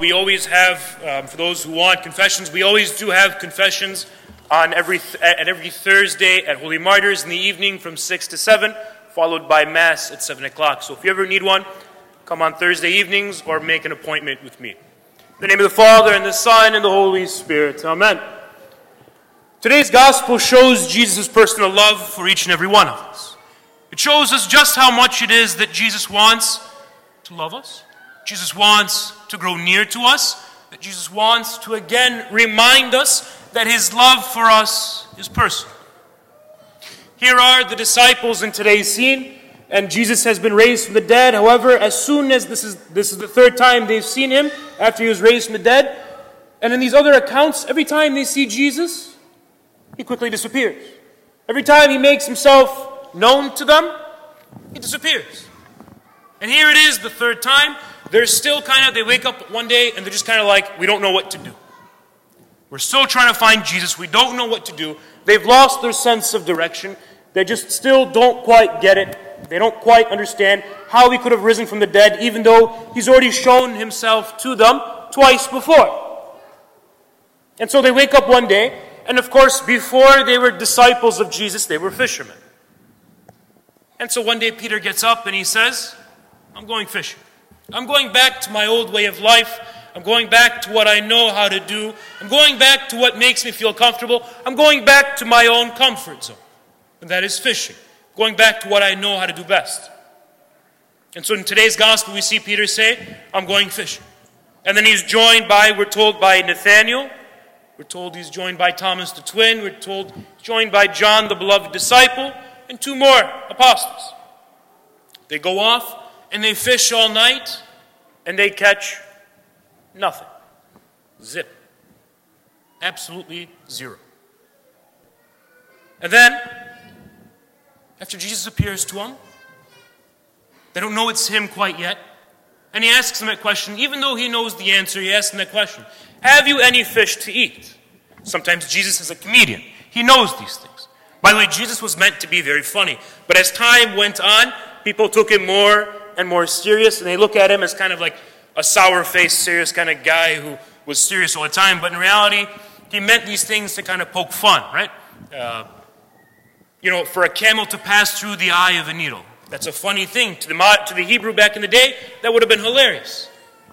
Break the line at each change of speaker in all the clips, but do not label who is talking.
We always have, um, for those who want confessions, we always do have confessions on every th- at every Thursday at Holy Martyrs in the evening from 6 to 7, followed by Mass at 7 o'clock. So if you ever need one, come on Thursday evenings or make an appointment with me. In the name of the Father, and the Son, and the Holy Spirit. Amen. Today's Gospel shows Jesus' personal love for each and every one of us. It shows us just how much it is that Jesus wants to love us. Jesus wants to grow near to us, that Jesus wants to again remind us that his love for us is personal. Here are the disciples in today's scene, and Jesus has been raised from the dead. However, as soon as this is, this is the third time they've seen him after he was raised from the dead, and in these other accounts, every time they see Jesus, he quickly disappears. Every time he makes himself known to them, he disappears. And here it is, the third time. They're still kind of, they wake up one day and they're just kind of like, we don't know what to do. We're still trying to find Jesus. We don't know what to do. They've lost their sense of direction. They just still don't quite get it. They don't quite understand how he could have risen from the dead, even though he's already shown himself to them twice before. And so they wake up one day, and of course, before they were disciples of Jesus, they were fishermen. And so one day Peter gets up and he says, I'm going fishing. I'm going back to my old way of life. I'm going back to what I know how to do. I'm going back to what makes me feel comfortable. I'm going back to my own comfort zone, and that is fishing. Going back to what I know how to do best. And so in today's gospel, we see Peter say, I'm going fishing. And then he's joined by, we're told, by Nathaniel. We're told he's joined by Thomas the twin. We're told joined by John, the beloved disciple, and two more apostles. They go off and they fish all night and they catch nothing. Zip. Absolutely zero. And then, after Jesus appears to them, they don't know it's him quite yet. And he asks them that question, even though he knows the answer, he asks them that question Have you any fish to eat? Sometimes Jesus is a comedian, he knows these things. By the way, Jesus was meant to be very funny, but as time went on, people took him more and more serious, and they look at him as kind of like a sour faced, serious kind of guy who was serious all the time. But in reality, he meant these things to kind of poke fun, right? Uh, you know, for a camel to pass through the eye of a needle. That's a funny thing. To the, to the Hebrew back in the day, that would have been hilarious.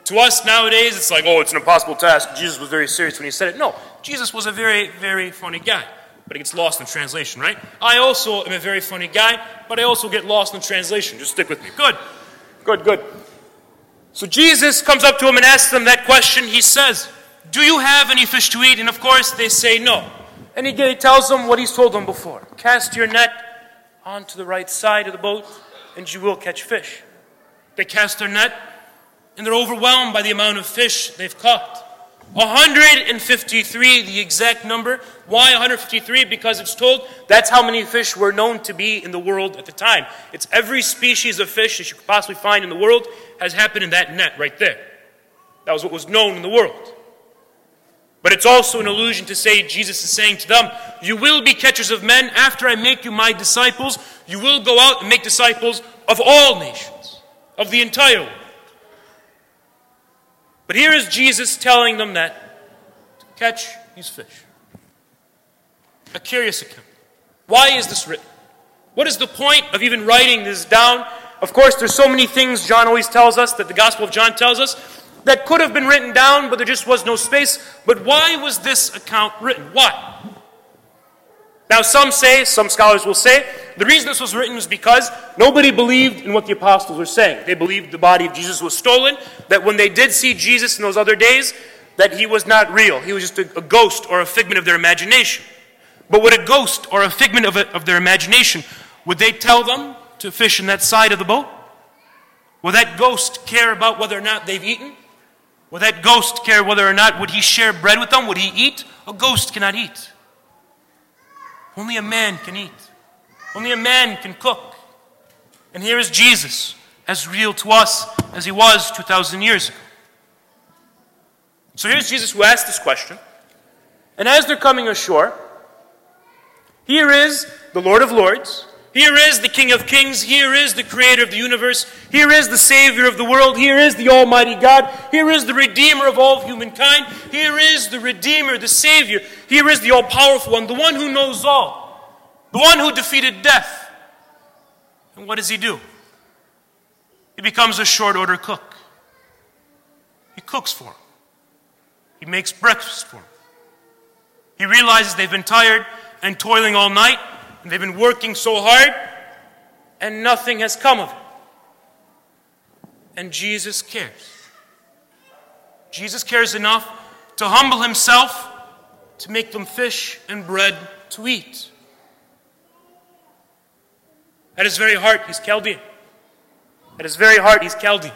To us nowadays, it's like, oh, it's an impossible task. Jesus was very serious when he said it. No, Jesus was a very, very funny guy. But it gets lost in translation, right? I also am a very funny guy, but I also get lost in translation. Just stick with me. Good. Good, good. So Jesus comes up to him and asks them that question. He says, Do you have any fish to eat? And of course, they say no. And he tells them what he's told them before Cast your net onto the right side of the boat, and you will catch fish. They cast their net, and they're overwhelmed by the amount of fish they've caught. 153, the exact number. Why 153? Because it's told that's how many fish were known to be in the world at the time. It's every species of fish that you could possibly find in the world has happened in that net right there. That was what was known in the world. But it's also an allusion to say, Jesus is saying to them, You will be catchers of men. After I make you my disciples, you will go out and make disciples of all nations, of the entire world. But here is Jesus telling them that to catch these fish. A curious account. Why is this written? What is the point of even writing this down? Of course, there's so many things John always tells us, that the Gospel of John tells us, that could have been written down, but there just was no space. But why was this account written? Why? Now, some say, some scholars will say, the reason this was written was because nobody believed in what the apostles were saying. They believed the body of Jesus was stolen, that when they did see Jesus in those other days, that he was not real. He was just a, a ghost or a figment of their imagination. But would a ghost or a figment of, a, of their imagination, would they tell them to fish in that side of the boat? Will that ghost care about whether or not they've eaten? Will that ghost care whether or not would he share bread with them? Would he eat? A ghost cannot eat. Only a man can eat. Only a man can cook. And here is Jesus, as real to us as he was 2,000 years ago. So here's Jesus who asked this question. And as they're coming ashore, here is the Lord of Lords, Here is the King of Kings. Here is the Creator of the universe. Here is the Savior of the world. Here is the Almighty God. Here is the Redeemer of all humankind. Here is the Redeemer, the Savior. Here is the All Powerful One, the one who knows all, the one who defeated death. And what does he do? He becomes a short order cook. He cooks for him, he makes breakfast for him. He realizes they've been tired and toiling all night and they've been working so hard, and nothing has come of it. And Jesus cares. Jesus cares enough to humble himself to make them fish and bread to eat. At his very heart, he's Chaldean. At his very heart, he's Chaldean.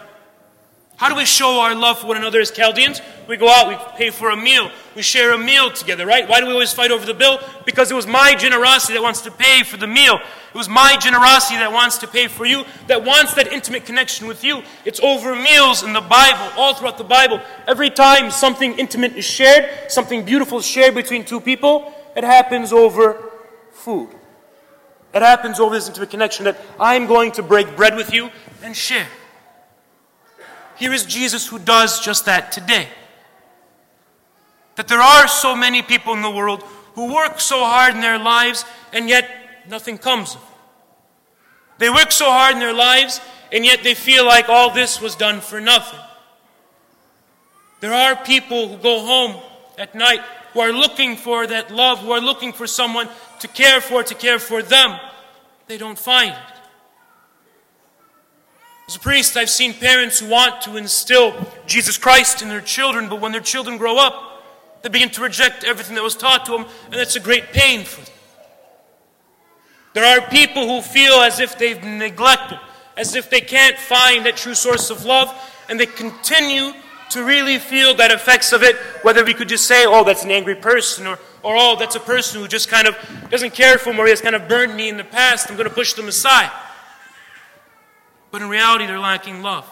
How do we show our love for one another as Chaldeans? We go out, we pay for a meal, we share a meal together, right? Why do we always fight over the bill? Because it was my generosity that wants to pay for the meal. It was my generosity that wants to pay for you, that wants that intimate connection with you. It's over meals in the Bible, all throughout the Bible. Every time something intimate is shared, something beautiful is shared between two people, it happens over food. It happens over this intimate connection that I'm going to break bread with you and share. Here is Jesus who does just that today. That there are so many people in the world who work so hard in their lives and yet nothing comes. They work so hard in their lives and yet they feel like all this was done for nothing. There are people who go home at night who are looking for that love, who are looking for someone to care for, to care for them. They don't find it. As a priest, I've seen parents who want to instill Jesus Christ in their children, but when their children grow up, they begin to reject everything that was taught to them, and it's a great pain for them. There are people who feel as if they've been neglected, as if they can't find that true source of love, and they continue to really feel that effects of it, whether we could just say, oh, that's an angry person, or, or oh, that's a person who just kind of doesn't care for me, or he has kind of burned me in the past, I'm going to push them aside. But in reality, they're lacking love.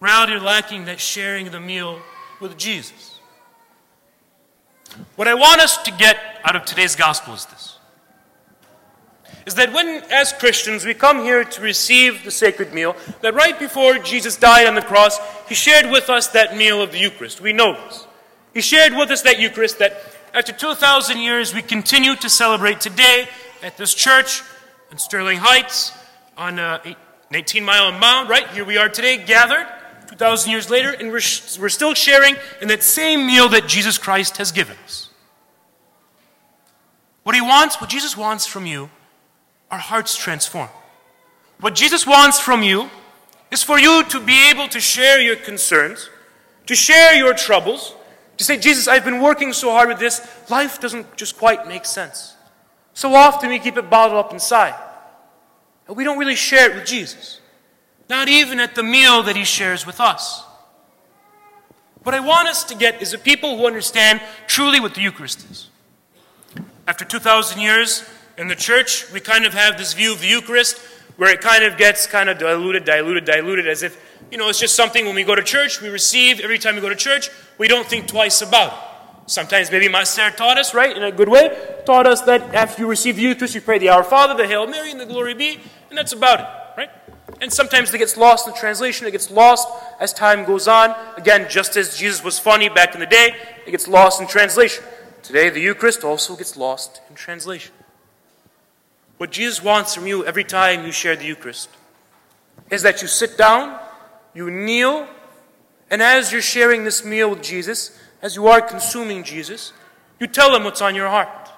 In reality, they're lacking that sharing of the meal with Jesus. What I want us to get out of today's gospel is this is that when, as Christians, we come here to receive the sacred meal, that right before Jesus died on the cross, he shared with us that meal of the Eucharist. We know this. He shared with us that Eucharist that after 2,000 years we continue to celebrate today at this church in Sterling Heights on an 18 mile mound, right? Here we are today, gathered 2,000 years later, and we're, sh- we're still sharing in that same meal that Jesus Christ has given us. What he wants, what Jesus wants from you, our hearts transformed. What Jesus wants from you is for you to be able to share your concerns, to share your troubles, to say, Jesus, I've been working so hard with this, life doesn't just quite make sense. So often we keep it bottled up inside. And we don't really share it with Jesus. Not even at the meal that he shares with us. What I want us to get is a people who understand truly what the Eucharist is. After 2,000 years in the church, we kind of have this view of the Eucharist where it kind of gets kind of diluted, diluted, diluted, as if, you know, it's just something when we go to church, we receive every time we go to church, we don't think twice about it. Sometimes maybe Master taught us, right, in a good way, taught us that after you receive the Eucharist, you pray the Our Father, the Hail Mary, and the Glory Be, and that's about it? And sometimes it gets lost in translation, it gets lost as time goes on. Again, just as Jesus was funny back in the day, it gets lost in translation. Today, the Eucharist also gets lost in translation. What Jesus wants from you every time you share the Eucharist is that you sit down, you kneel, and as you're sharing this meal with Jesus, as you are consuming Jesus, you tell him what's on your heart.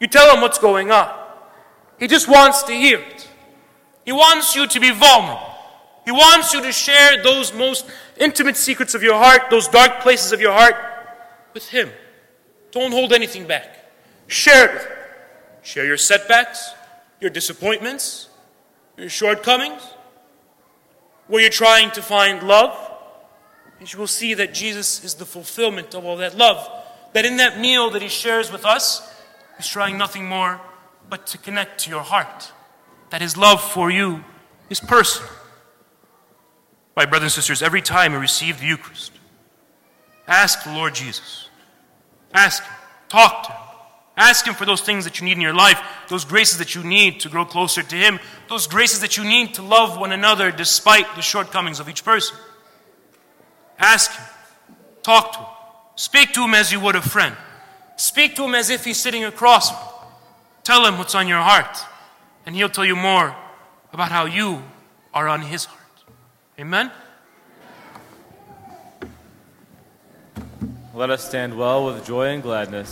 You tell him what's going on. He just wants to hear it. He wants you to be vulnerable. He wants you to share those most intimate secrets of your heart, those dark places of your heart, with Him. Don't hold anything back. Share it with Him. Share your setbacks, your disappointments, your shortcomings, where you're trying to find love, and you will see that Jesus is the fulfillment of all that love. That in that meal that he shares with us, he's trying nothing more but to connect to your heart. That his love for you is personal. My brothers and sisters, every time you receive the Eucharist, ask the Lord Jesus. Ask him. Talk to him. Ask Him for those things that you need in your life, those graces that you need to grow closer to Him, those graces that you need to love one another despite the shortcomings of each person. Ask Him. Talk to Him. Speak to Him as you would a friend. Speak to Him as if He's sitting across. Tell Him what's on your heart, and He'll tell you more about how you are on His heart. Amen?
Let us stand well with joy and gladness.